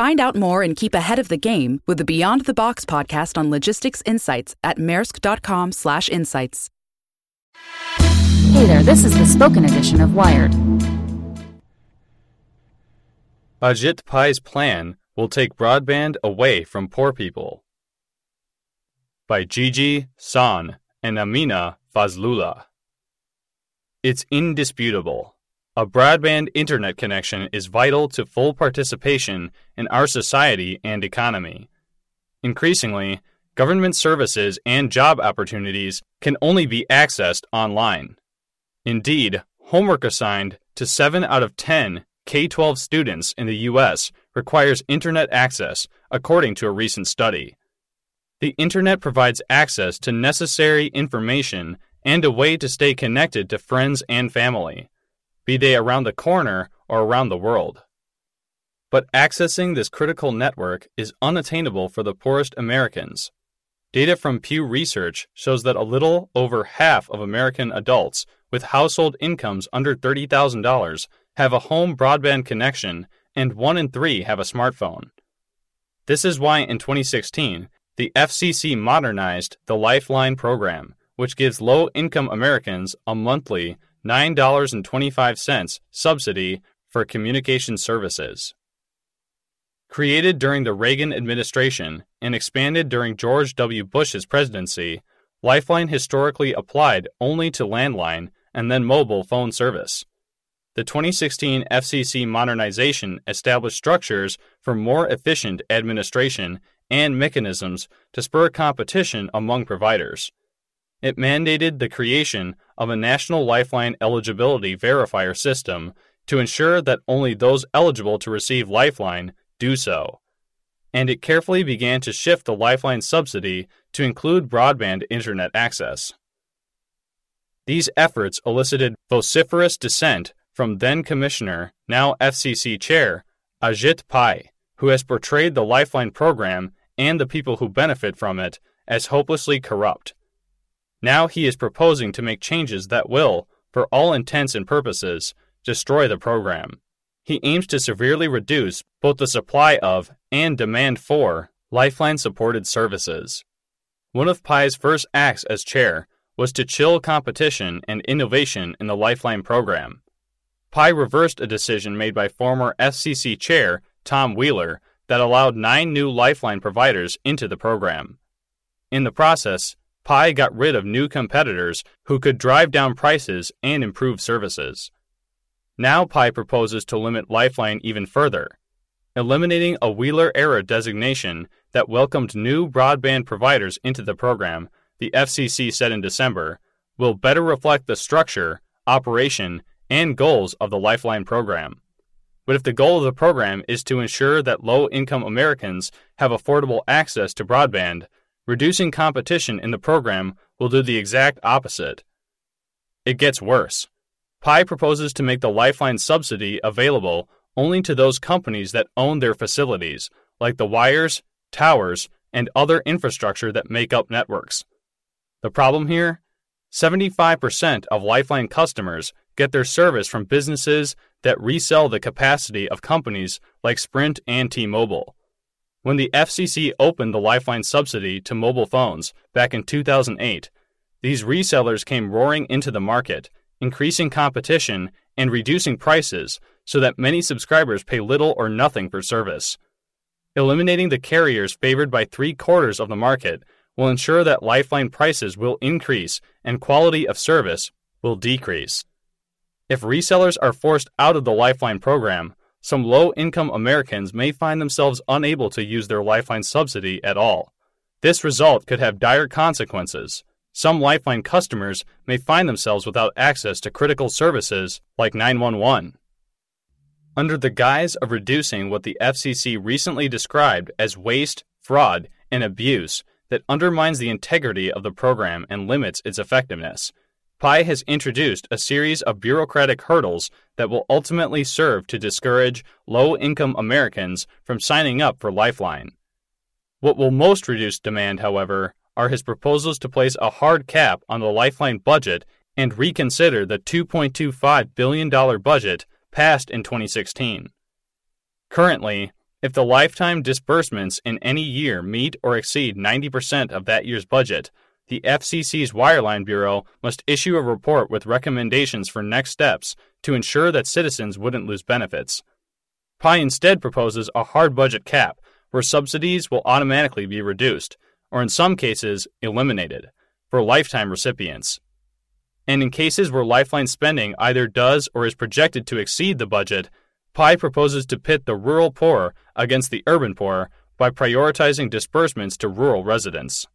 Find out more and keep ahead of the game with the Beyond the Box podcast on logistics insights at maersk.com/insights. Hey there, this is the spoken edition of Wired. Ajit Pai's plan will take broadband away from poor people. By Gigi Sohn and Amina Fazlullah. It's indisputable. A broadband internet connection is vital to full participation in our society and economy. Increasingly, government services and job opportunities can only be accessed online. Indeed, homework assigned to 7 out of 10 K 12 students in the U.S. requires internet access, according to a recent study. The internet provides access to necessary information and a way to stay connected to friends and family be they around the corner or around the world. But accessing this critical network is unattainable for the poorest Americans. Data from Pew Research shows that a little over half of American adults with household incomes under $30,000 have a home broadband connection, and one in three have a smartphone. This is why in 2016, the FCC modernized the Lifeline program, which gives low income Americans a monthly $9.25 subsidy for communication services. Created during the Reagan administration and expanded during George W. Bush's presidency, Lifeline historically applied only to landline and then mobile phone service. The 2016 FCC modernization established structures for more efficient administration and mechanisms to spur competition among providers. It mandated the creation of a national lifeline eligibility verifier system to ensure that only those eligible to receive Lifeline do so. And it carefully began to shift the Lifeline subsidy to include broadband internet access. These efforts elicited vociferous dissent from then Commissioner, now FCC Chair, Ajit Pai, who has portrayed the Lifeline program and the people who benefit from it as hopelessly corrupt. Now he is proposing to make changes that will, for all intents and purposes, destroy the program. He aims to severely reduce both the supply of and demand for Lifeline supported services. One of Pai's first acts as chair was to chill competition and innovation in the Lifeline program. Pai reversed a decision made by former FCC chair Tom Wheeler that allowed nine new Lifeline providers into the program. In the process, Pai got rid of new competitors who could drive down prices and improve services. Now Pai proposes to limit Lifeline even further, eliminating a Wheeler era designation that welcomed new broadband providers into the program, the FCC said in December, will better reflect the structure, operation, and goals of the Lifeline program. But if the goal of the program is to ensure that low income Americans have affordable access to broadband, Reducing competition in the program will do the exact opposite. It gets worse. Pai proposes to make the Lifeline subsidy available only to those companies that own their facilities, like the wires, towers, and other infrastructure that make up networks. The problem here? 75% of Lifeline customers get their service from businesses that resell the capacity of companies like Sprint and T Mobile. When the FCC opened the Lifeline subsidy to mobile phones back in 2008, these resellers came roaring into the market, increasing competition and reducing prices so that many subscribers pay little or nothing for service. Eliminating the carriers favored by three quarters of the market will ensure that Lifeline prices will increase and quality of service will decrease. If resellers are forced out of the Lifeline program, some low income Americans may find themselves unable to use their Lifeline subsidy at all. This result could have dire consequences. Some Lifeline customers may find themselves without access to critical services like 911. Under the guise of reducing what the FCC recently described as waste, fraud, and abuse, that undermines the integrity of the program and limits its effectiveness. Pai has introduced a series of bureaucratic hurdles that will ultimately serve to discourage low income Americans from signing up for Lifeline. What will most reduce demand, however, are his proposals to place a hard cap on the Lifeline budget and reconsider the $2.25 billion budget passed in 2016. Currently, if the Lifeline disbursements in any year meet or exceed 90% of that year's budget, the FCC's Wireline Bureau must issue a report with recommendations for next steps to ensure that citizens wouldn't lose benefits. Pai instead proposes a hard budget cap where subsidies will automatically be reduced, or in some cases, eliminated, for Lifeline recipients. And in cases where Lifeline spending either does or is projected to exceed the budget, Pai proposes to pit the rural poor against the urban poor by prioritizing disbursements to rural residents.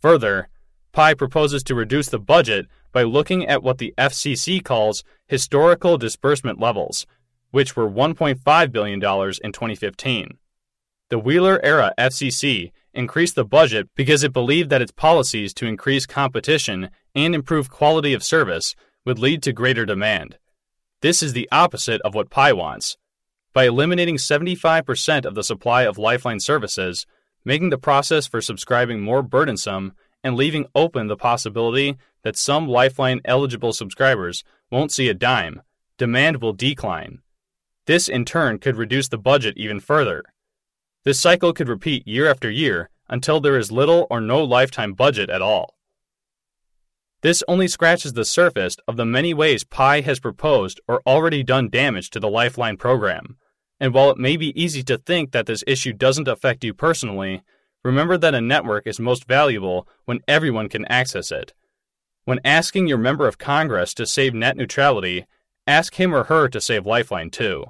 Further, Pai proposes to reduce the budget by looking at what the FCC calls historical disbursement levels, which were $1.5 billion in 2015. The Wheeler era FCC increased the budget because it believed that its policies to increase competition and improve quality of service would lead to greater demand. This is the opposite of what Pai wants. By eliminating 75% of the supply of Lifeline services, making the process for subscribing more burdensome, and leaving open the possibility that some Lifeline eligible subscribers won't see a dime, demand will decline. This in turn could reduce the budget even further. This cycle could repeat year after year until there is little or no Lifeline budget at all. This only scratches the surface of the many ways Pai has proposed or already done damage to the Lifeline program. And while it may be easy to think that this issue doesn't affect you personally, remember that a network is most valuable when everyone can access it. When asking your member of Congress to save net neutrality, ask him or her to save Lifeline too.